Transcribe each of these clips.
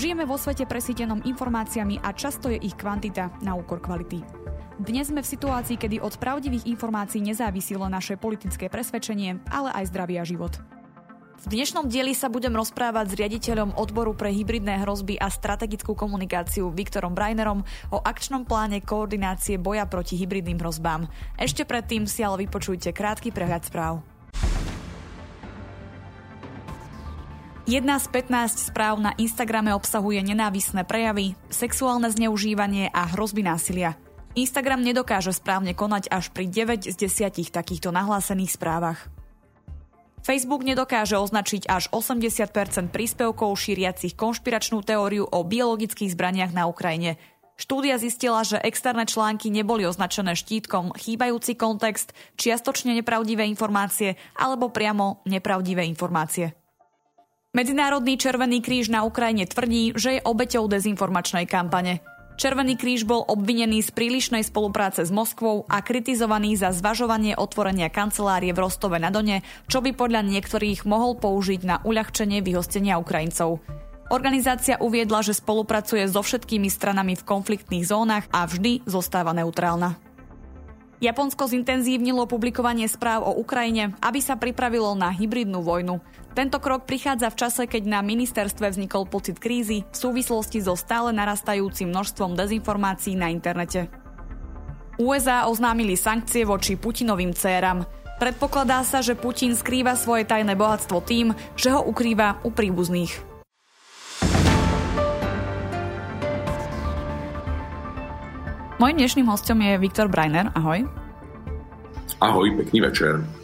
Žijeme vo svete presítenom informáciami a často je ich kvantita na úkor kvality. Dnes sme v situácii, kedy od pravdivých informácií nezávisí naše politické presvedčenie, ale aj zdravý a život. V dnešnom dieli sa budem rozprávať s riaditeľom odboru pre hybridné hrozby a strategickú komunikáciu Viktorom Brainerom o akčnom pláne koordinácie boja proti hybridným hrozbám. Ešte predtým si ale vypočujte krátky prehľad správ. Jedna z 15 správ na Instagrame obsahuje nenávisné prejavy, sexuálne zneužívanie a hrozby násilia. Instagram nedokáže správne konať až pri 9 z 10 takýchto nahlásených správach. Facebook nedokáže označiť až 80% príspevkov šíriacich konšpiračnú teóriu o biologických zbraniach na Ukrajine. Štúdia zistila, že externé články neboli označené štítkom chýbajúci kontext, čiastočne nepravdivé informácie alebo priamo nepravdivé informácie. Medzinárodný Červený kríž na Ukrajine tvrdí, že je obeťou dezinformačnej kampane. Červený kríž bol obvinený z prílišnej spolupráce s Moskvou a kritizovaný za zvažovanie otvorenia kancelárie v Rostove na Done, čo by podľa niektorých mohol použiť na uľahčenie vyhostenia Ukrajincov. Organizácia uviedla, že spolupracuje so všetkými stranami v konfliktných zónach a vždy zostáva neutrálna. Japonsko zintenzívnilo publikovanie správ o Ukrajine, aby sa pripravilo na hybridnú vojnu. Tento krok prichádza v čase, keď na ministerstve vznikol pocit krízy v súvislosti so stále narastajúcim množstvom dezinformácií na internete. USA oznámili sankcie voči Putinovým céram. Predpokladá sa, že Putin skrýva svoje tajné bohatstvo tým, že ho ukrýva u príbuzných. Mojím dnešným hostom je Viktor Breiner. Ahoj. Ahoj, pekný večer.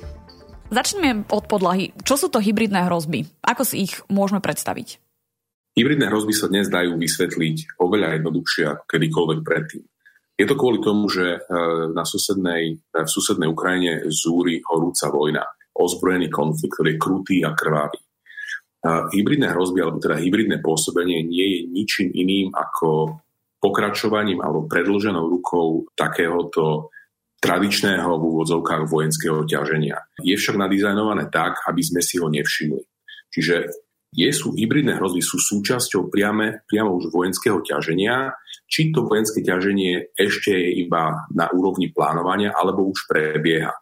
Začneme od podlahy. Čo sú to hybridné hrozby? Ako si ich môžeme predstaviť? Hybridné hrozby sa dnes dajú vysvetliť oveľa jednoduchšie ako kedykoľvek predtým. Je to kvôli tomu, že e, na susednej, e, v susednej Ukrajine zúri horúca vojna, ozbrojený konflikt, ktorý je krutý a krvavý. Hybridné hrozby, alebo teda hybridné pôsobenie nie je ničím iným ako pokračovaním alebo predloženou rukou takéhoto tradičného v úvodzovkách vojenského ťaženia. Je však nadizajnované tak, aby sme si ho nevšimli. Čiže je sú hybridné hrozby sú súčasťou priame, priamo už vojenského ťaženia, či to vojenské ťaženie ešte je iba na úrovni plánovania, alebo už prebieha.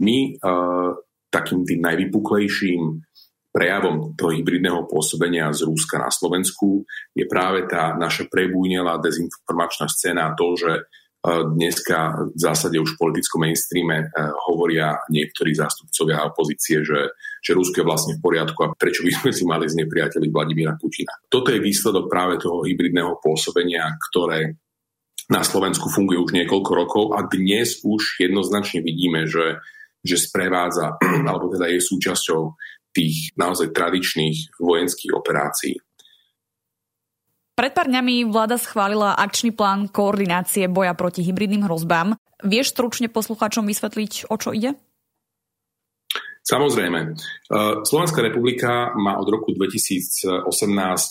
My e, takým tým najvypuklejším prejavom toho hybridného pôsobenia z Rúska na Slovensku je práve tá naša prebújnela dezinformačná scéna, to, že dneska v zásade už v politickom mainstreame e, hovoria niektorí zástupcovia opozície, že, že Rusko je vlastne v poriadku a prečo by sme si mali znepriateliť Vladimíra Putina. Toto je výsledok práve toho hybridného pôsobenia, ktoré na Slovensku funguje už niekoľko rokov a dnes už jednoznačne vidíme, že, že sprevádza, alebo teda je súčasťou tých naozaj tradičných vojenských operácií. Pred pár dňami vláda schválila akčný plán koordinácie boja proti hybridným hrozbám. Vieš stručne poslucháčom vysvetliť, o čo ide? Samozrejme. E, Slovenská republika má od roku 2018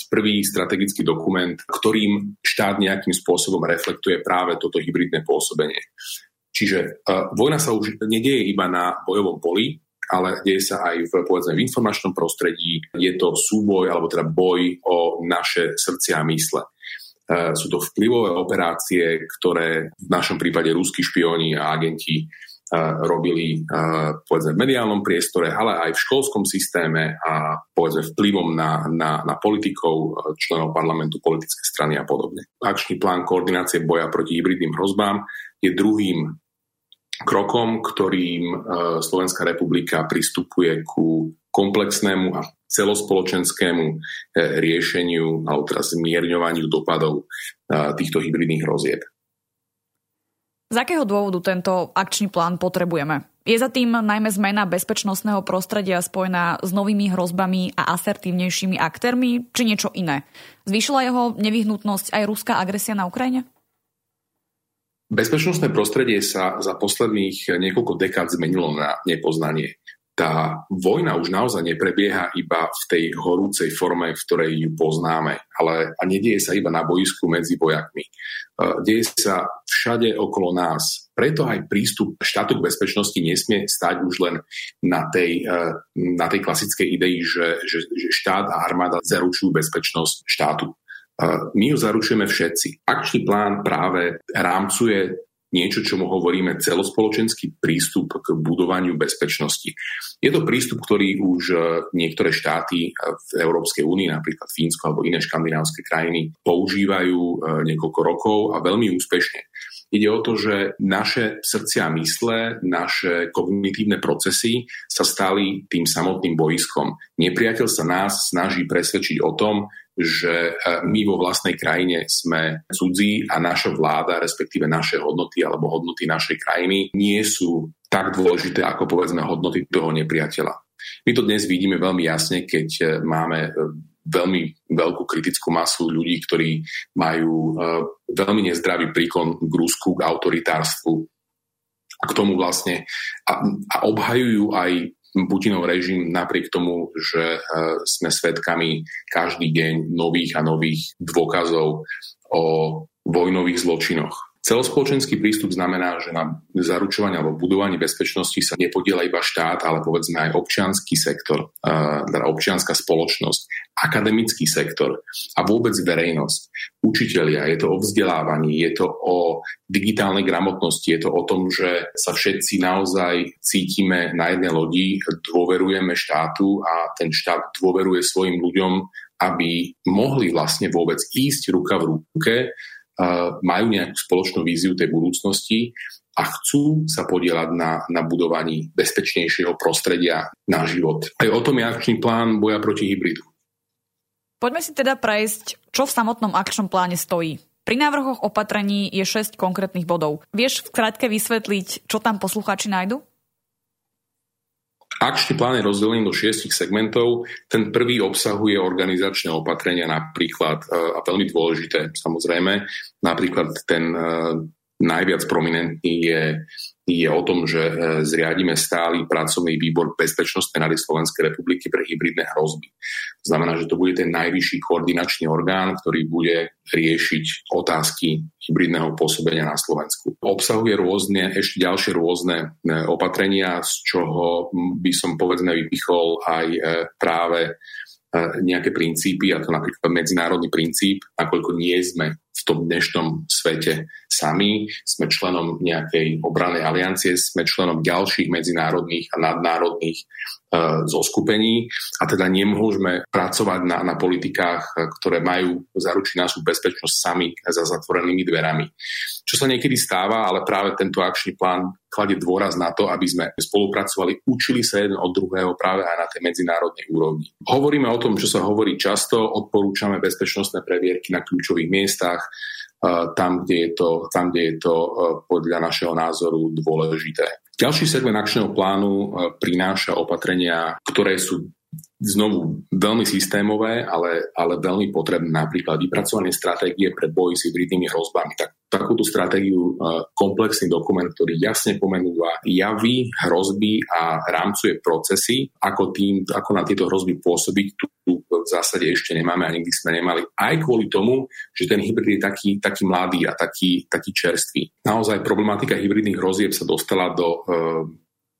prvý strategický dokument, ktorým štát nejakým spôsobom reflektuje práve toto hybridné pôsobenie. Čiže e, vojna sa už nedieje iba na bojovom poli, ale deje sa aj v, povedzme, v informačnom prostredí. Je to súboj, alebo teda boj o naše srdcia a mysle. E, sú to vplyvové operácie, ktoré v našom prípade ruskí špioni a agenti e, robili e, povedzme v mediálnom priestore, ale aj v školskom systéme a povedzme vplyvom na, na, na politikov, členov parlamentu, politické strany a podobne. Akčný plán koordinácie boja proti hybridným hrozbám je druhým krokom, ktorým e, Slovenská republika pristupuje ku komplexnému a celospoločenskému e, riešeniu alebo teda zmierňovaniu dopadov e, týchto hybridných hrozieb. Z akého dôvodu tento akčný plán potrebujeme? Je za tým najmä zmena bezpečnostného prostredia spojená s novými hrozbami a asertívnejšími aktérmi, či niečo iné? Zvýšila jeho nevyhnutnosť aj ruská agresia na Ukrajine? Bezpečnostné prostredie sa za posledných niekoľko dekád zmenilo na nepoznanie. Tá vojna už naozaj neprebieha iba v tej horúcej forme, v ktorej ju poznáme, ale a nedieje sa iba na boisku medzi vojakmi. E, deje sa všade okolo nás. Preto aj prístup štátu k bezpečnosti nesmie stať už len na tej, e, na tej klasickej idei, že, že, že štát a armáda zaručujú bezpečnosť štátu My ju zaručujeme všetci. Akčný plán práve rámcuje niečo, čo mu hovoríme celospoločenský prístup k budovaniu bezpečnosti. Je to prístup, ktorý už e, niektoré štáty v Európskej únii, napríklad Fínsko alebo iné škandinávske krajiny, používajú e, niekoľko rokov a veľmi úspešne. Ide o to, že naše srdcia a mysle, naše kognitívne procesy sa stali tým samotným boiskom. Nepriateľ sa nás snaží presvedčiť o tom, že e, my vo vlastnej krajine sme cudzí a naša vláda, respektíve naše hodnoty alebo hodnoty našej krajiny nie sú tak dôležité ako povedzme hodnoty toho nepriateľa. My to dnes vidíme veľmi jasne, keď e, máme e, veľmi veľkú kritickú masu ľudí, ktorí majú veľmi nezdravý príklon k Rusku, k autoritárstvu k tomu vlastne a, a obhajujú aj Putinov režim napriek tomu, že e, sme svedkami každý deň nových a nových dôkazov o vojnových zločinoch. Celospoločenský prístup znamená, že na zaručovanie alebo budovanie bezpečnosti sa nepodiela iba štát, ale povedzme aj občianský sektor, teda občianská spoločnosť, akademický sektor a vôbec verejnosť. Učitelia, je to o vzdelávaní, je to o digitálnej gramotnosti, je to o tom, že sa všetci naozaj cítime na jednej lodi, dôverujeme štátu a ten štát dôveruje svojim ľuďom, aby mohli vlastne vôbec ísť ruka v ruke majú nejakú spoločnú víziu tej budúcnosti a chcú sa podielať na, na budovaní bezpečnejšieho prostredia na život. Aj o tom je akčný plán boja proti hybridu. Poďme si teda prejsť, čo v samotnom akčnom pláne stojí. Pri návrhoch opatrení je 6 konkrétnych bodov. Vieš v krátke vysvetliť, čo tam poslucháči nájdu? Akčný plán je rozdelený do šiestich segmentov. Ten prvý obsahuje organizačné opatrenia, napríklad, e, a veľmi dôležité samozrejme, napríklad ten e, najviac prominentný je je o tom, že e, zriadíme stály pracovný výbor Bezpečnostnej rady Slovenskej republiky pre hybridné hrozby. Znamená, že to bude ten najvyšší koordinačný orgán, ktorý bude riešiť otázky hybridného pôsobenia na Slovensku. Obsahuje rôzne, ešte ďalšie rôzne e, opatrenia, z čoho by som povedzme vypichol aj e, práve nejaké princípy, a to napríklad medzinárodný princíp, nakoľko nie sme v tom dnešnom svete sami, sme členom nejakej obranej aliancie, sme členom ďalších medzinárodných a nadnárodných uh, zoskupení a teda nemôžeme pracovať na, na politikách, ktoré majú zaručiť našu bezpečnosť sami za zatvorenými dverami. Čo sa niekedy stáva, ale práve tento akčný plán kladie dôraz na to, aby sme spolupracovali, učili sa jeden od druhého práve aj na tej medzinárodnej úrovni. Hovoríme o tom, čo sa hovorí často, odporúčame bezpečnostné previerky na kľúčových miestach, tam, kde je to, tam, kde je to podľa našeho názoru dôležité. Ďalší segment akčného plánu prináša opatrenia, ktoré sú znovu veľmi systémové, ale, ale veľmi potrebné. Napríklad vypracovanie stratégie pre boj s hybridnými hrozbami. Tak, takúto stratégiu, komplexný dokument, ktorý jasne pomenúva javy, hrozby a rámcuje procesy, ako, tým, ako na tieto hrozby pôsobiť. Tu, tu v zásade ešte nemáme a nikdy sme nemali. Aj kvôli tomu, že ten hybrid je taký, taký mladý a taký, taký čerstvý. Naozaj problematika hybridných hrozieb sa dostala do e,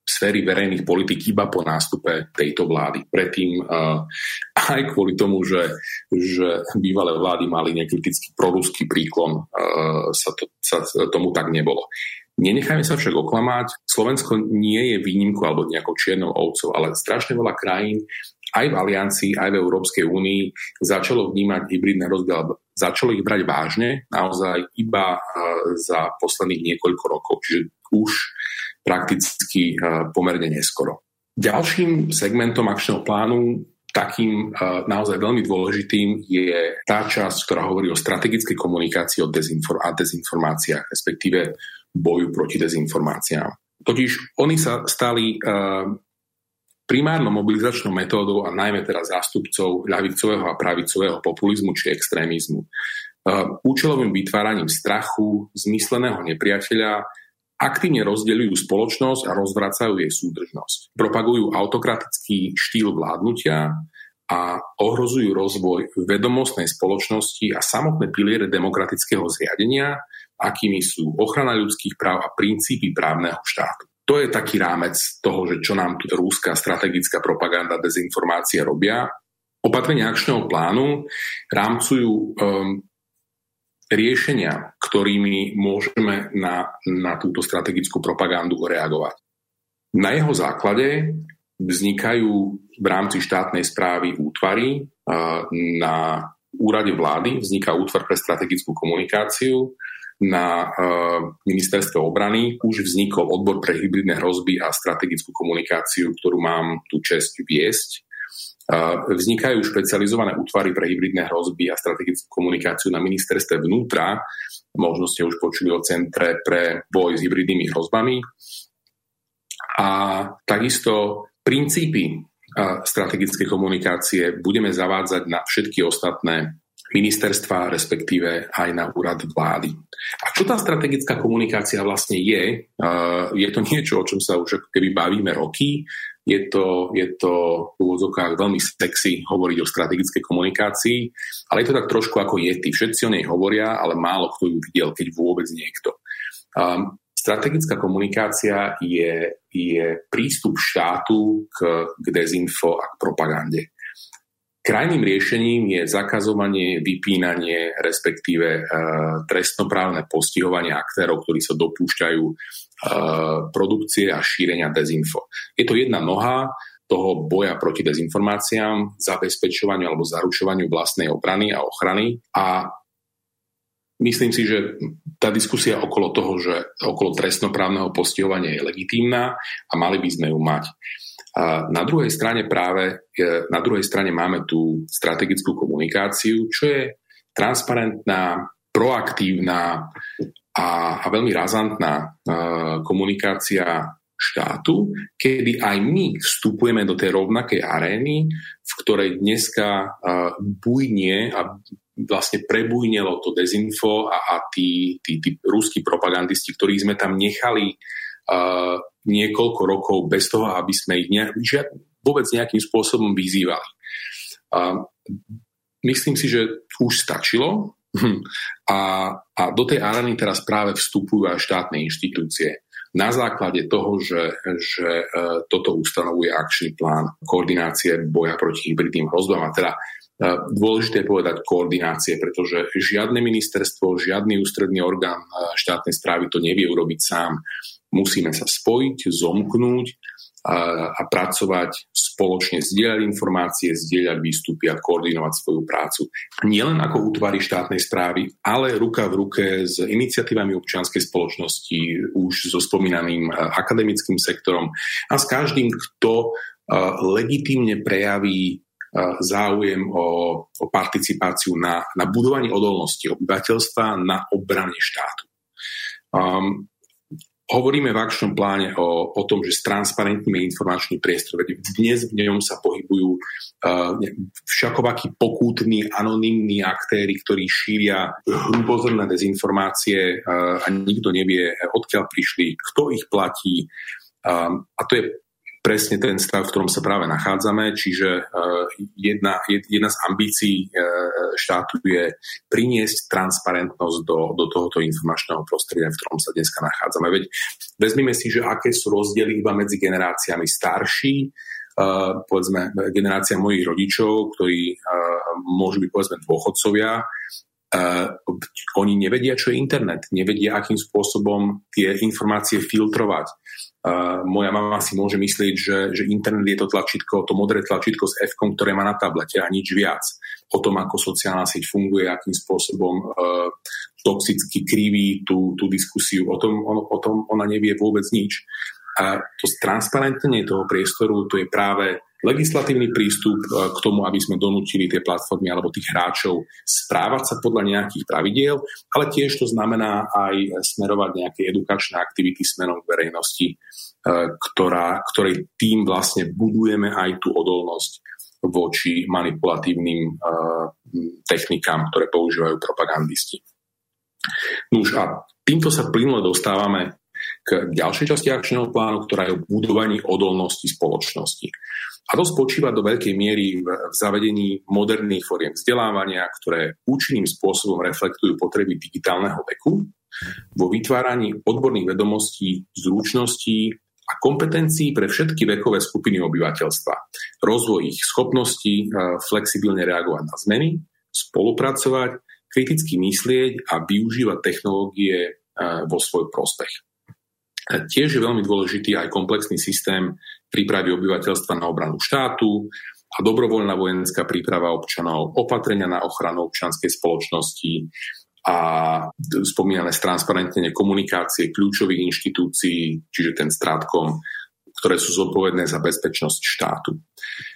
sféry verejných politik iba po nástupe tejto vlády. Predtým uh, aj kvôli tomu, že, že bývalé vlády mali nekritický proruský príklon, uh, sa, to, sa tomu tak nebolo. Nenechajme sa však oklamať, Slovensko nie je výnimkou alebo nejakou čiernou ovcov, ale strašne veľa krajín aj v Aliancii, aj v Európskej únii začalo vnímať hybridné hrozby, alebo začalo ich brať vážne naozaj iba za posledných niekoľko rokov. Čiže už prakticky eh, pomerne neskoro. Ďalším segmentom akčného plánu takým uh, naozaj veľmi dôležitým je tá časť, ktorá hovorí o strategickej komunikácii a dezinformáciách, respektíve boju proti dezinformáciám. Totiž oni sa stali uh, primárnou mobilizačnou metódou a najmä teraz zástupcov ľavicového a pravicového populizmu či extrémizmu. Účelovým vytváraním strachu, zmysleného nepriateľa, aktívne rozdeľujú spoločnosť a rozvracajú jej súdržnosť. Propagujú autokratický štýl vládnutia a ohrozujú rozvoj vedomostnej spoločnosti a samotné piliere demokratického zriadenia, akými sú ochrana ľudských práv a princípy právneho štátu. To je taký rámec toho, že čo nám tu rúská strategická propaganda, dezinformácie robia. Opatrenia akčného plánu rámcujú um, riešenia, ktorými môžeme na, na túto strategickú propagandu reagovať. Na jeho základe vznikajú v rámci štátnej správy útvary. Na úrade vlády vzniká útvar pre strategickú komunikáciu, na ministerstve obrany už vznikol odbor pre hybridné hrozby a strategickú komunikáciu, ktorú mám tú čest viesť. Vznikajú špecializované útvary pre hybridné hrozby a strategickú komunikáciu na ministerstve vnútra. Možno ste už počuli o Centre pre boj s hybridnými hrozbami. A takisto princípy strategickej komunikácie budeme zavádzať na všetky ostatné ministerstva, respektíve aj na úrad vlády. A čo tá strategická komunikácia vlastne je? Je to niečo, o čom sa už keby bavíme roky. Je to, je to v úvodzokách veľmi sexy hovoriť o strategickej komunikácii, ale je to tak trošku ako jety. Všetci o nej hovoria, ale málo kto ju videl, keď vôbec niekto. Um, strategická komunikácia je, je prístup štátu k, k dezinfo a k propagande. Krajným riešením je zakazovanie, vypínanie, respektíve e, trestnoprávne postihovanie aktérov, ktorí sa dopúšťajú produkcie a šírenia dezinfo. Je to jedna noha toho boja proti dezinformáciám, zabezpečovaniu alebo zaručovaniu vlastnej obrany a ochrany a Myslím si, že tá diskusia okolo toho, že okolo trestnoprávneho postihovania je legitímna a mali by sme ju mať. A na druhej strane práve, e, na druhej strane máme tú strategickú komunikáciu, čo je transparentná, proaktívna a, a veľmi razantná e, komunikácia štátu, kedy aj my vstupujeme do tej rovnakej arény, v ktorej dneska e, bujnie a vlastne prebujnelo to dezinfo a, a tí, tí, tí ruskí propagandisti, ktorí sme tam nechali uh, niekoľko rokov bez toho, aby sme ich nejak, žiad, vôbec nejakým spôsobom vyzývali. Uh, myslím si, že už stačilo a, a do tej arény teraz práve vstupujú aj štátne inštitúcie na základe toho, že, že uh, toto ustanovuje akčný plán koordinácie boja proti hybridným hrozbám a teda Dôležité je povedať koordinácie, pretože žiadne ministerstvo, žiadny ústredný orgán štátnej správy to nevie urobiť sám. Musíme sa spojiť, zomknúť a, a pracovať spoločne, zdieľať informácie, zdieľať výstupy a koordinovať svoju prácu. Nielen ako útvary štátnej správy, ale ruka v ruke s iniciatívami občianskej spoločnosti, už so spomínaným akademickým sektorom a s každým, kto legitímne prejaví záujem o, o participáciu na, na budovanie odolnosti obyvateľstva na obrane štátu. Um, hovoríme v akčnom pláne o, o tom, že stransparentníme informačný priestor, veď dnes v ňom sa pohybujú uh, všakovakí pokútni, anonimní aktéry, ktorí šíria hrubozorné dezinformácie uh, a nikto nevie, odkiaľ prišli, kto ich platí. Um, a to je presne ten stav, v ktorom sa práve nachádzame, čiže uh, jedna, jedna z ambícií uh, štátu je priniesť transparentnosť do, do tohoto informačného prostredia, v ktorom sa dneska nachádzame. Veď vezmime si, že aké sú rozdiely iba medzi generáciami starší, uh, povedzme generácia mojich rodičov, ktorí môžu byť povedzme dôchodcovia, Uh, oni nevedia, čo je internet, nevedia, akým spôsobom tie informácie filtrovať. Moja mama si môže myslieť, že, že internet je to tlačítko, to modré tlačítko s F, ktoré má na tablete a nič viac. O tom, ako sociálna sieť funguje, akým spôsobom uh, toxicky kriví tú, tú diskusiu, o tom, on, o tom ona nevie vôbec nič. A to transparentnenie toho priestoru, to je práve legislatívny prístup uh, k tomu, aby sme donútili tie platformy alebo tých hráčov správať sa podľa nejakých pravidiel, ale tiež to znamená aj smerovať nejaké edukačné aktivity smerom k verejnosti, E, ktorá, ktorej tým vlastne budujeme aj tú odolnosť voči manipulatívnym uh, technikám, ktoré používajú propagandisti. No a týmto sa plynule dostávame k ďalšej časti akčného plánu, ktorá je o budovaní odolnosti spoločnosti. A to spočíva do veľkej miery v, zavedení moderných foriem vzdelávania, ktoré účinným spôsobom reflektujú potreby digitálneho veku, vo vytváraní odborných vedomostí, zručností a kompetencií pre všetky vekové skupiny obyvateľstva. Rozvoj ich schopností flexibilne reagovať na zmeny, spolupracovať, kriticky myslieť a využívať technológie vo svoj prospech. Tiež je veľmi dôležitý aj komplexný systém prípravy obyvateľstva na obranu štátu a dobrovoľná vojenská príprava občanov, opatrenia na ochranu občianskej spoločnosti a spomínané transparentne komunikácie kľúčových inštitúcií, čiže ten strátkom, ktoré sú zodpovedné za bezpečnosť štátu.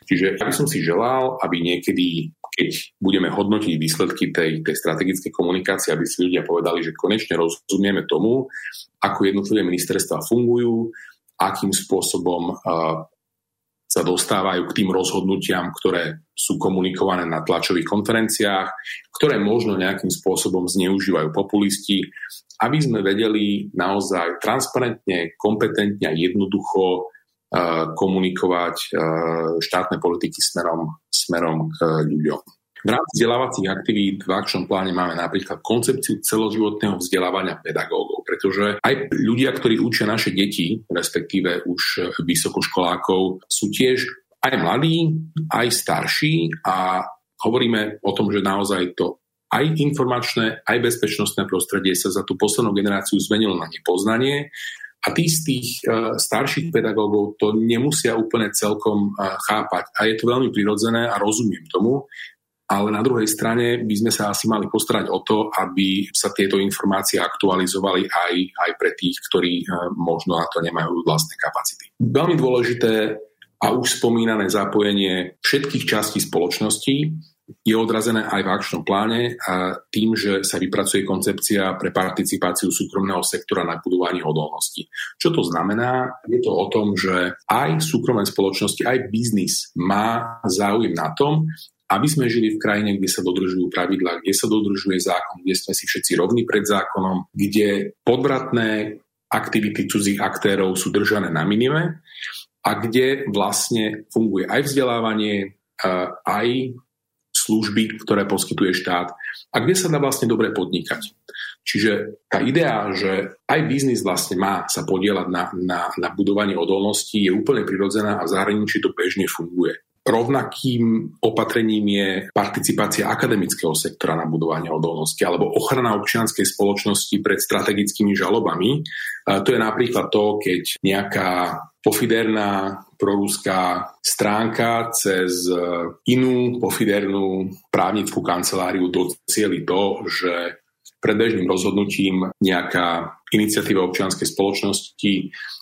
Čiže ja by som si želal, aby niekedy keď budeme hodnotiť výsledky tej, tej strategickej komunikácie, aby si ľudia povedali, že konečne rozumieme tomu, ako jednotlivé ministerstva fungujú, akým spôsobom sa dostávajú k tým rozhodnutiam, ktoré sú komunikované na tlačových konferenciách, ktoré možno nejakým spôsobom zneužívajú populisti, aby sme vedeli naozaj transparentne, kompetentne a jednoducho komunikovať štátne politiky smerom, smerom k ľuďom. V rámci vzdelávacích aktivít v akčnom pláne máme napríklad koncepciu celoživotného vzdelávania pedagógov, pretože aj ľudia, ktorí učia naše deti, respektíve už vysokoškolákov, sú tiež aj mladí, aj starší a hovoríme o tom, že naozaj to aj informačné, aj bezpečnostné prostredie sa za tú poslednú generáciu zmenilo na nepoznanie a tí z tých uh, starších pedagógov to nemusia úplne celkom uh, chápať. A je to veľmi prirodzené a rozumiem tomu, ale na druhej strane by sme sa asi mali postarať o to, aby sa tieto informácie aktualizovali aj, aj pre tých, ktorí uh, možno na to nemajú vlastné kapacity. Veľmi dôležité a už spomínané zapojenie všetkých častí spoločnosti je odrazené aj v akčnom pláne a tým, že sa vypracuje koncepcia pre participáciu súkromného sektora na budovanie odolnosti. Čo to znamená? Je to o tom, že aj súkromné spoločnosti, aj biznis má záujem na tom, aby sme žili v krajine, kde sa dodržujú pravidlá, kde sa dodržuje zákon, kde sme si všetci rovní pred zákonom, kde podvratné aktivity cudzích aktérov sú držané na minime a kde vlastne funguje aj vzdelávanie, aj služby, ktoré poskytuje štát a kde sa dá vlastne dobre podnikať. Čiže tá idea, že aj biznis vlastne má sa podielať na, na, na budovanie odolnosti je úplne prirodzená a v zahraničí to bežne funguje. Rovnakým opatrením je participácia akademického sektora na budovanie odolnosti alebo ochrana občianskej spoločnosti pred strategickými žalobami. To je napríklad to, keď nejaká pofiderná proruská stránka cez inú pofidernú právnickú kanceláriu docieli to, že predbežným rozhodnutím nejaká iniciatíva občianskej spoločnosti,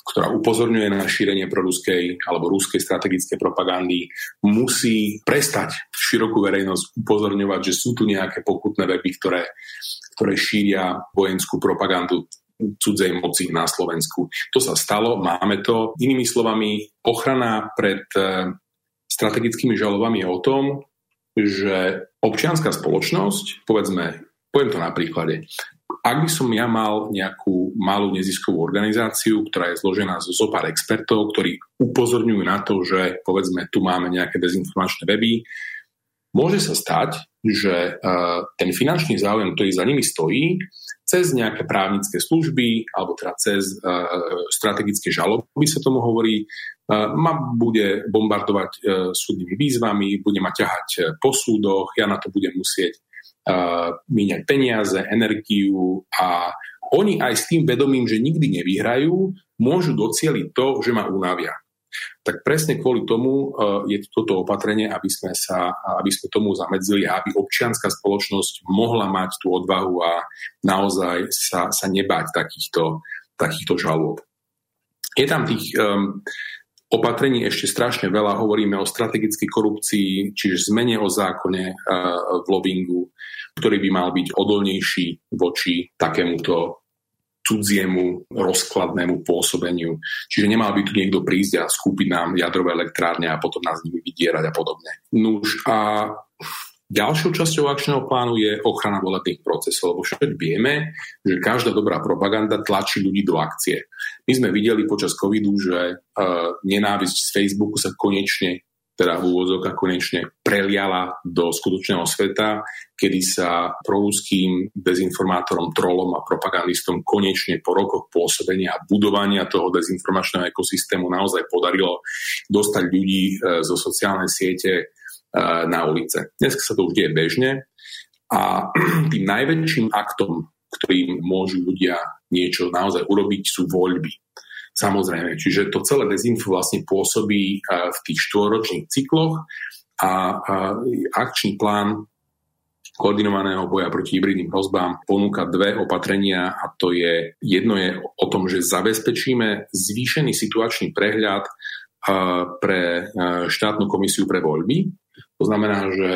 ktorá upozorňuje na šírenie proruskej alebo ruskej strategickej propagandy, musí prestať širokú verejnosť upozorňovať, že sú tu nejaké pokutné weby, ktoré, ktoré šíria vojenskú propagandu cudzej moci na Slovensku. To sa stalo, máme to. Inými slovami, ochrana pred e, strategickými žalobami je o tom, že občianská spoločnosť, povedzme, poviem to na príklade, ak by som ja mal nejakú malú neziskovú organizáciu, ktorá je zložená zo zopár expertov, ktorí upozorňujú na to, že povedzme tu máme nejaké dezinformačné weby, môže sa stať, že uh, ten finančný záujem, ktorý za nimi stojí, cez nejaké právnické služby alebo teda cez uh, strategické žaloby sa tomu hovorí, uh, ma bude bombardovať súdnymi výzvami, bude ma ťahať po súdoch, ja na to budem musieť míňať peniaze, energiu a oni aj s tým vedomím, že nikdy nevyhrajú, môžu docieliť to, že ma unavia. Tak presne kvôli tomu uh, je toto opatrenie, aby sme, sa, aby sme tomu zamedzili a aby občianská spoločnosť mohla mať tú odvahu a naozaj sa, sa nebať takýchto, takýchto žalôb. Je tam tých um, opatrení ešte strašne veľa. Hovoríme o strategickej korupcii, čiže zmene o zákone uh, v lobingu, ktorý by mal byť odolnejší voči takémuto cudziemu rozkladnému pôsobeniu. Čiže nemal by tu niekto prísť a skúpiť nám jadrové elektrárne a potom nás nimi vydierať a podobne. Nuž a Ďalšou časťou akčného plánu je ochrana volebných procesov, lebo však vieme, že každá dobrá propaganda tlačí ľudí do akcie. My sme videli počas covidu, že uh, nenávisť z Facebooku sa konečne teda v úvodzovkách konečne preliala do skutočného sveta, kedy sa proruským dezinformátorom, trolom a propagandistom konečne po rokoch pôsobenia a budovania toho dezinformačného ekosystému naozaj podarilo dostať ľudí e, zo sociálnej siete e, na ulice. Dnes sa to už deje bežne a tým najväčším aktom, ktorým môžu ľudia niečo naozaj urobiť, sú voľby. Samozrejme, čiže to celé dezinfo vlastne pôsobí v tých štvoročných cykloch a akčný plán koordinovaného boja proti hybridným hrozbám ponúka dve opatrenia a to je, jedno je o tom, že zabezpečíme zvýšený situačný prehľad pre štátnu komisiu pre voľby. To znamená, že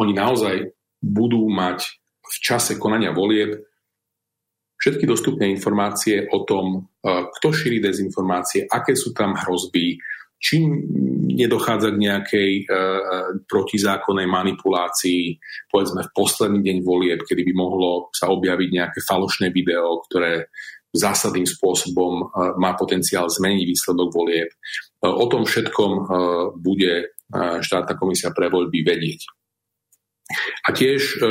oni naozaj budú mať v čase konania volieb všetky dostupné informácie o tom, e, kto šíri dezinformácie, aké sú tam hrozby, či nedochádza k nejakej e, protizákonnej manipulácii, povedzme v posledný deň volieb, kedy by mohlo sa objaviť nejaké falošné video, ktoré zásadným spôsobom e, má potenciál zmeniť výsledok volieb. E, o tom všetkom e, bude štátna komisia pre voľby vedieť. A tiež e,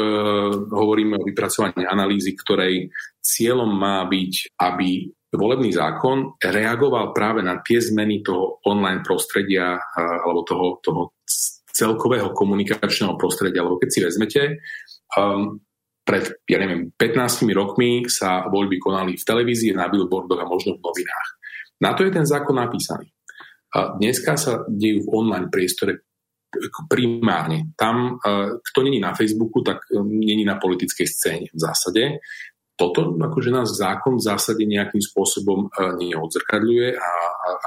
hovoríme o vypracovaní analýzy, ktorej cieľom má byť, aby volebný zákon reagoval práve na tie zmeny toho online prostredia e, alebo toho, toho celkového komunikačného prostredia. Lebo keď si vezmete, um, pred, ja neviem, 15 rokmi sa voľby konali v televízii, na billboardoch a možno v novinách. Na to je ten zákon napísaný. A dneska sa dejú v online priestore primárne. Tam, kto není na Facebooku, tak e, není na politickej scéne v zásade. Toto akože nás zákon v zásade nejakým spôsobom e, neodzrkadľuje a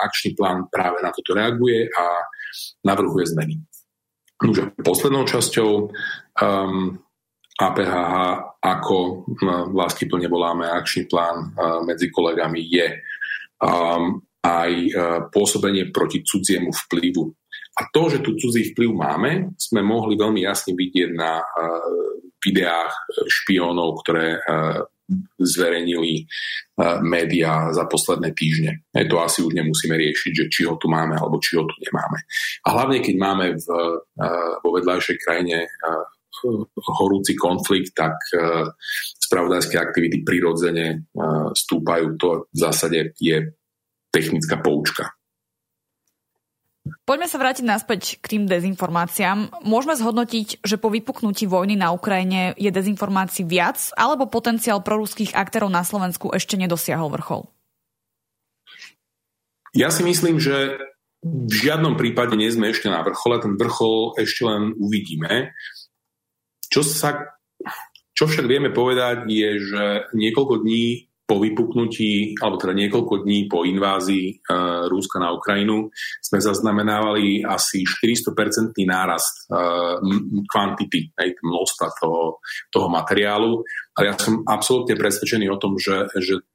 akčný plán práve na toto reaguje a navrhuje zmeny. Nože, poslednou časťou um, APHH, ako um, plne voláme akčný plán uh, medzi kolegami, je um, aj uh, pôsobenie proti cudziemu vplyvu a to, že tu cudzí vplyv máme, sme mohli veľmi jasne vidieť na uh, videách špiónov, ktoré uh, zverejnili médiá za posledné týždne. E to asi už nemusíme riešiť, že či ho tu máme alebo či ho tu nemáme. A hlavne, keď máme v, vo vedľajšej krajine horúci konflikt, tak spravodajské aktivity prirodzene stúpajú. To v zásade je technická poučka. Poďme sa vrátiť naspäť k tým dezinformáciám. Môžeme zhodnotiť, že po vypuknutí vojny na Ukrajine je dezinformácií viac, alebo potenciál proruských aktérov na Slovensku ešte nedosiahol vrchol? Ja si myslím, že v žiadnom prípade nie sme ešte na vrchole, ten vrchol ešte len uvidíme. Čo, sa, čo však vieme povedať je, že niekoľko dní po vypuknutí, alebo teda niekoľko dní po invázii uh, Rúska na Ukrajinu sme zaznamenávali asi 400% nárast uh, kvantity, aj množstva toho, toho materiálu. Ale ja som absolútne presvedčený o tom, že, že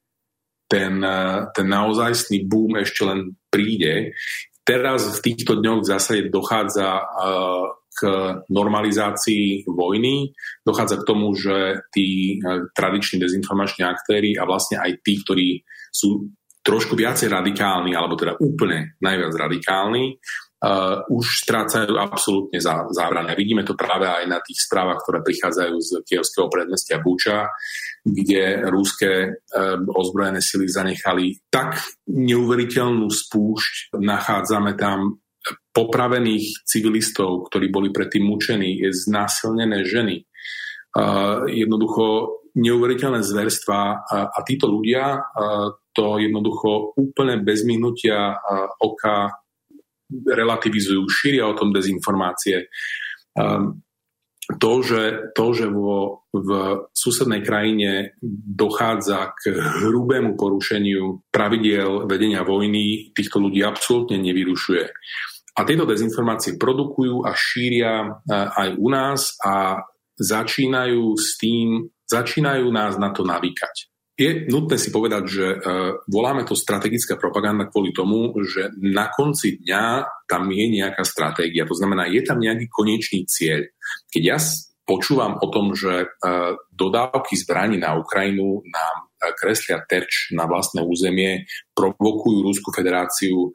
ten, uh, ten naozajstný boom ešte len príde. Teraz v týchto dňoch v zásade dochádza uh, k normalizácii vojny. Dochádza k tomu, že tí eh, tradiční dezinformační aktéry a vlastne aj tí, ktorí sú trošku viacej radikálni, alebo teda úplne najviac radikálni, uh, už strácajú absolútne zá, zábrania. Vidíme to práve aj na tých správach, ktoré prichádzajú z kievského predmestia Buča, kde rúské uh, ozbrojené sily zanechali tak neuveriteľnú spúšť. Nachádzame tam popravených civilistov, ktorí boli predtým mučení, je znásilnené ženy. Jednoducho neuveriteľné zverstva a, títo ľudia to jednoducho úplne bez myhnutia oka relativizujú, šíria o tom dezinformácie. To, že, to, že vo, v susednej krajine dochádza k hrubému porušeniu pravidiel vedenia vojny, týchto ľudí absolútne nevyrušuje. A tieto dezinformácie produkujú a šíria e, aj u nás a začínajú s tým, začínajú nás na to navýkať. Je nutné si povedať, že uh, voláme to strategická propaganda kvôli tomu, že na konci dňa tam je nejaká stratégia. To znamená, je tam nejaký konečný cieľ. Keď ja počúvam o tom, že uh, dodávky zbraní na Ukrajinu nám kreslia terč na vlastné územie, provokujú Rúsku federáciu,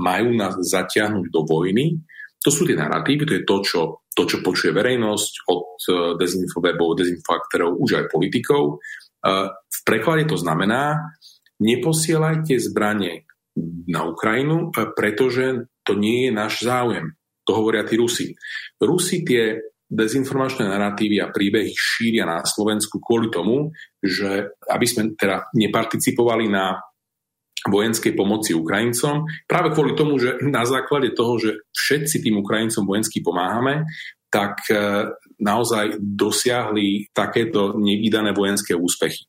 majú nás zatiahnuť do vojny, To sú tie narratívy, to je to, čo, to, čo počuje verejnosť od e, dezinfobebov, dezinfaktorov, už aj politikov. V preklade to znamená, neposielajte zbranie na Ukrajinu, pretože to nie je náš záujem. To hovoria tí Rusi. Rusi tie dezinformačné narratívy a príbehy šíria na Slovensku kvôli tomu, že aby sme teda neparticipovali na vojenskej pomoci Ukrajincom, práve kvôli tomu, že na základe toho, že všetci tým Ukrajincom vojensky pomáhame, tak e, naozaj dosiahli takéto nevydané vojenské úspechy.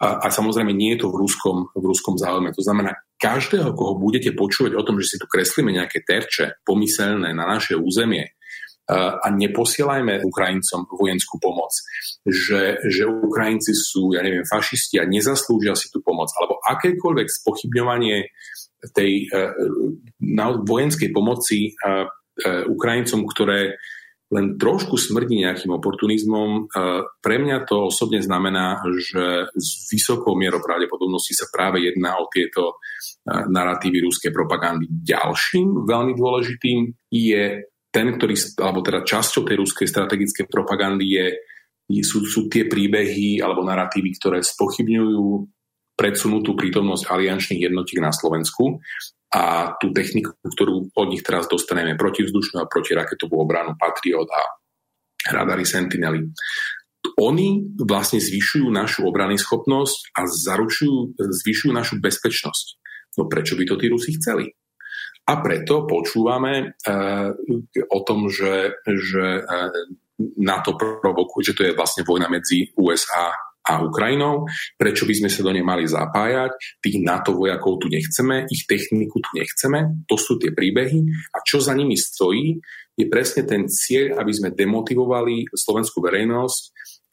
A, a samozrejme nie je to v ruskom, v ruskom záujme. To znamená, každého, koho budete počúvať o tom, že si tu kreslíme nejaké terče pomyselné na naše územie, a neposielajme Ukrajincom vojenskú pomoc, že, že Ukrajinci sú, ja neviem, fašisti a nezaslúžia si tú pomoc, alebo akékoľvek spochybňovanie tej uh, vojenskej pomoci uh, Ukrajincom, ktoré len trošku smrdí nejakým oportunizmom. Pre mňa to osobne znamená, že s vysokou mierou pravdepodobnosti sa práve jedná o tieto narratívy ruskej propagandy. Ďalším veľmi dôležitým je ten, ktorý, alebo teda časťou tej ruskej strategickej propagandy je, sú, sú tie príbehy alebo narratívy, ktoré spochybňujú predsunutú prítomnosť aliančných jednotiek na Slovensku a tú techniku, ktorú od nich teraz dostaneme, protivzdušnú a protiraketovú obranu Patriot a radary Sentinely. Oni vlastne zvyšujú našu obrany schopnosť a zaručujú, zvyšujú našu bezpečnosť. No prečo by to tí Rusi chceli? A preto počúvame uh, o tom, že, že uh, NATO provokuje, že to je vlastne vojna medzi USA a Ukrajinou, prečo by sme sa do nej mali zapájať, tých NATO vojakov tu nechceme, ich techniku tu nechceme, to sú tie príbehy a čo za nimi stojí, je presne ten cieľ, aby sme demotivovali slovenskú verejnosť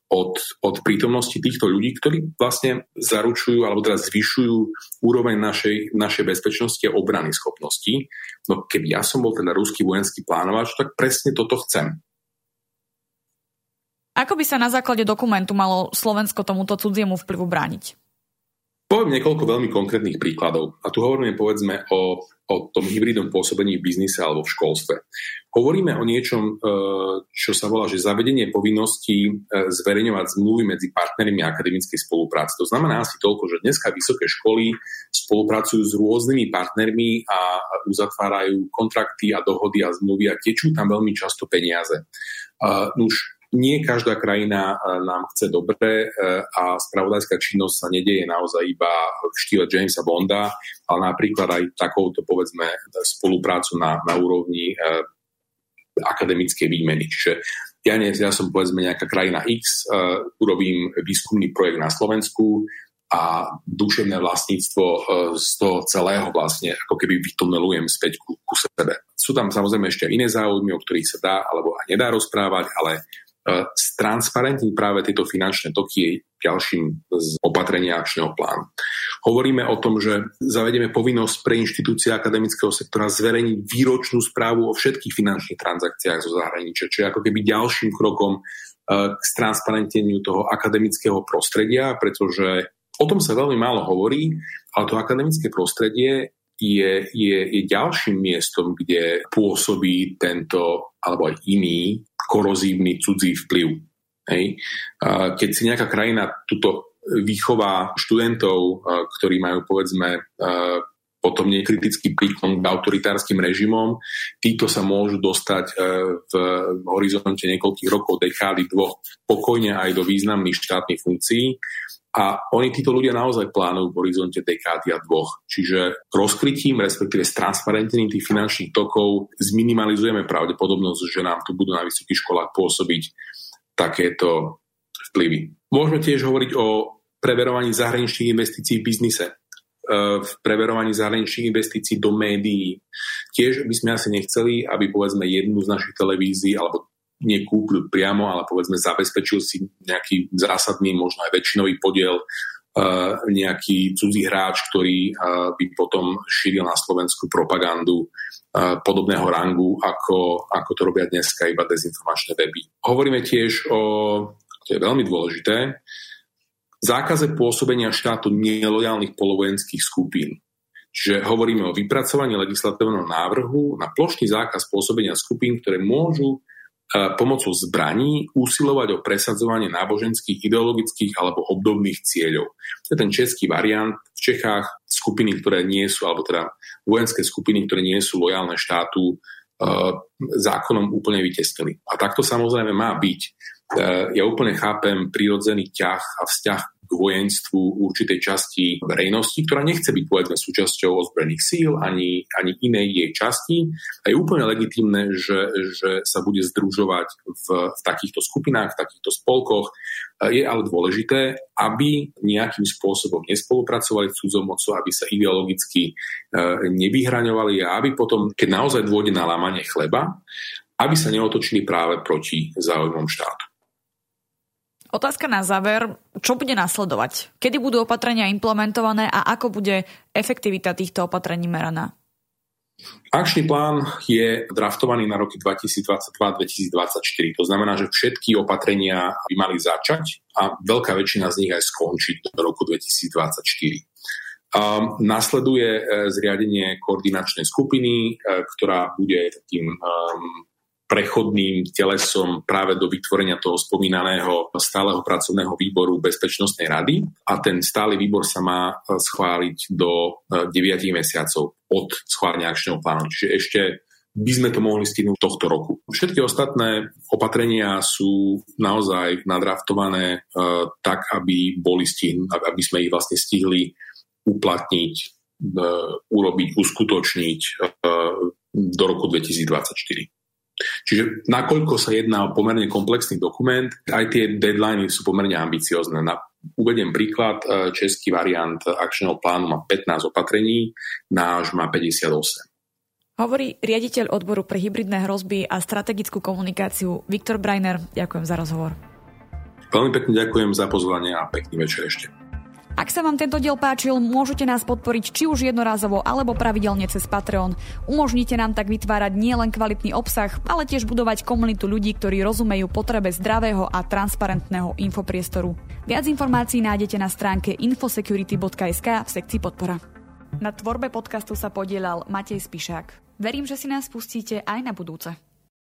od, od prítomnosti týchto ľudí, ktorí vlastne zaručujú alebo teda zvyšujú úroveň našej, našej bezpečnosti a obrany schopností. No keby ja som bol teda ruský vojenský plánovač, tak presne toto chcem. Ako by sa na základe dokumentu malo Slovensko tomuto cudziemu vplyvu brániť? Poviem niekoľko veľmi konkrétnych príkladov. A tu hovoríme povedzme o, o tom hybridnom pôsobení v biznise alebo v školstve. Hovoríme o niečom, e, čo sa volá, že zavedenie povinnosti e, zverejňovať zmluvy medzi partnermi akademickej spolupráce. To znamená asi toľko, že dneska vysoké školy spolupracujú s rôznymi partnermi a uzatvárajú kontrakty a dohody a zmluvy a tečú tam veľmi často peniaze. Uh, už nie každá krajina e, nám chce dobre e, a spravodajská činnosť sa nedieje naozaj iba v štýle Jamesa Bonda, ale napríklad aj takouto, povedzme, spoluprácu na, na úrovni uh, akademickej výmeny. Čiže ja, nie, ja som povedzme nejaká krajina X, urobím výskumný projekt na Slovensku a duševné vlastníctvo z toho celého vlastne ako keby vytunelujem späť ku, ku sebe. Sú tam samozrejme ešte iné záujmy, o ktorých sa dá alebo aj nedá rozprávať, ale E, stransparentniť práve tieto finančné toky je ďalším z opatrenia akčného plánu. Hovoríme o tom, že zavedieme povinnosť pre inštitúcie akademického sektora zverejniť výročnú správu o všetkých finančných transakciách zo zahraničia, čo je ako keby ďalším krokom e, k stransparenteniu toho akademického prostredia, pretože o tom sa veľmi málo hovorí, ale to akademické prostredie je, je, je ďalším miestom, kde pôsobí tento alebo aj iný korozívny cudzí vplyv. Hej. Keď si nejaká krajina túto výchová študentov, ktorí majú povedzme potom nekritický príklon k autoritárskym režimom. Títo sa môžu dostať v horizonte niekoľkých rokov, dekády, dvoch pokojne aj do významných štátnych funkcií. A oni, títo ľudia naozaj plánujú v horizonte dekády a dvoch. Čiže rozkrytím, respektíve s transparentnením tých finančných tokov zminimalizujeme pravdepodobnosť, že nám tu budú na vysokých školách pôsobiť takéto vplyvy. Môžeme tiež hovoriť o preverovaní zahraničných investícií v biznise e, v preverovaní zahraničných investícií do médií. Tiež by sme asi nechceli, aby povedzme jednu z našich televízií alebo nekúpil priamo, ale povedzme zabezpečil si nejaký zásadný, možno aj väčšinový podiel uh, nejaký cudzí hráč, ktorý uh, by potom šíril na Slovensku propagandu podobného rangu, ako, ako to robia dneska iba dezinformačné weby. Hovoríme tiež o, to je veľmi dôležité, zákaze pôsobenia štátu nelojálnych polovojenských skupín. Čiže hovoríme o vypracovaní legislatívneho návrhu na plošný zákaz pôsobenia skupín, ktoré môžu e, pomocou zbraní usilovať o presadzovanie náboženských, ideologických alebo obdobných cieľov. To je ten český variant. V Čechách skupiny, ktoré nie sú, alebo teda vojenské skupiny, ktoré nie sú lojálne štátu, e, zákonom úplne vytestili. A takto samozrejme má byť. E, ja úplne chápem prirodzený ťah a vzťah k vojenstvu určitej časti verejnosti, ktorá nechce byť povedzme súčasťou ozbrojených síl ani, ani inej jej časti. A je úplne legitimné, že, že sa bude združovať v, v takýchto skupinách, v takýchto spolkoch. Je ale dôležité, aby nejakým spôsobom nespolupracovali s cudzou mocou, aby sa ideologicky e, nevyhraňovali a aby potom, keď naozaj dôjde na lámanie chleba, aby sa neotočili práve proti záujmom štátu. Otázka na záver. Čo bude nasledovať? Kedy budú opatrenia implementované a ako bude efektivita týchto opatrení meraná? Akčný plán je draftovaný na roky 2022-2024. To znamená, že všetky opatrenia by mali začať a veľká väčšina z nich aj skončiť do roku 2024. Um, nasleduje e, zriadenie koordinačnej skupiny, e, ktorá bude takým um, prechodným telesom práve do vytvorenia toho spomínaného stáleho pracovného výboru Bezpečnostnej rady a ten stály výbor sa má e, schváliť do 9 e, mesiacov od schválenia akčného plánu. Čiže ešte by sme to mohli stihnúť tohto roku. Všetky ostatné opatrenia sú naozaj nadraftované uh, tak, aby boli stihnú, aby sme ich vlastne stihli uplatniť, uh, urobiť, uskutočniť uh, do roku 2024. Čiže nakoľko sa jedná o pomerne komplexný dokument, aj tie deadliny sú pomerne ambiciozne. Na, uvediem príklad, e, český variant akčného plánu má 15 opatrení, náš má 58. Hovorí riaditeľ odboru pre hybridné hrozby a strategickú komunikáciu Viktor Breiner. Ďakujem za rozhovor. Veľmi pekne ďakujem za pozvanie a pekný večer ešte. Ak sa vám tento diel páčil, môžete nás podporiť či už jednorázovo alebo pravidelne cez Patreon. Umožnite nám tak vytvárať nielen kvalitný obsah, ale tiež budovať komunitu ľudí, ktorí rozumejú potrebe zdravého a transparentného infopriestoru. Viac informácií nájdete na stránke infosecurity.sk v sekcii podpora. Na tvorbe podcastu sa podielal Matej Spišák. Verím, že si nás pustíte aj na budúce.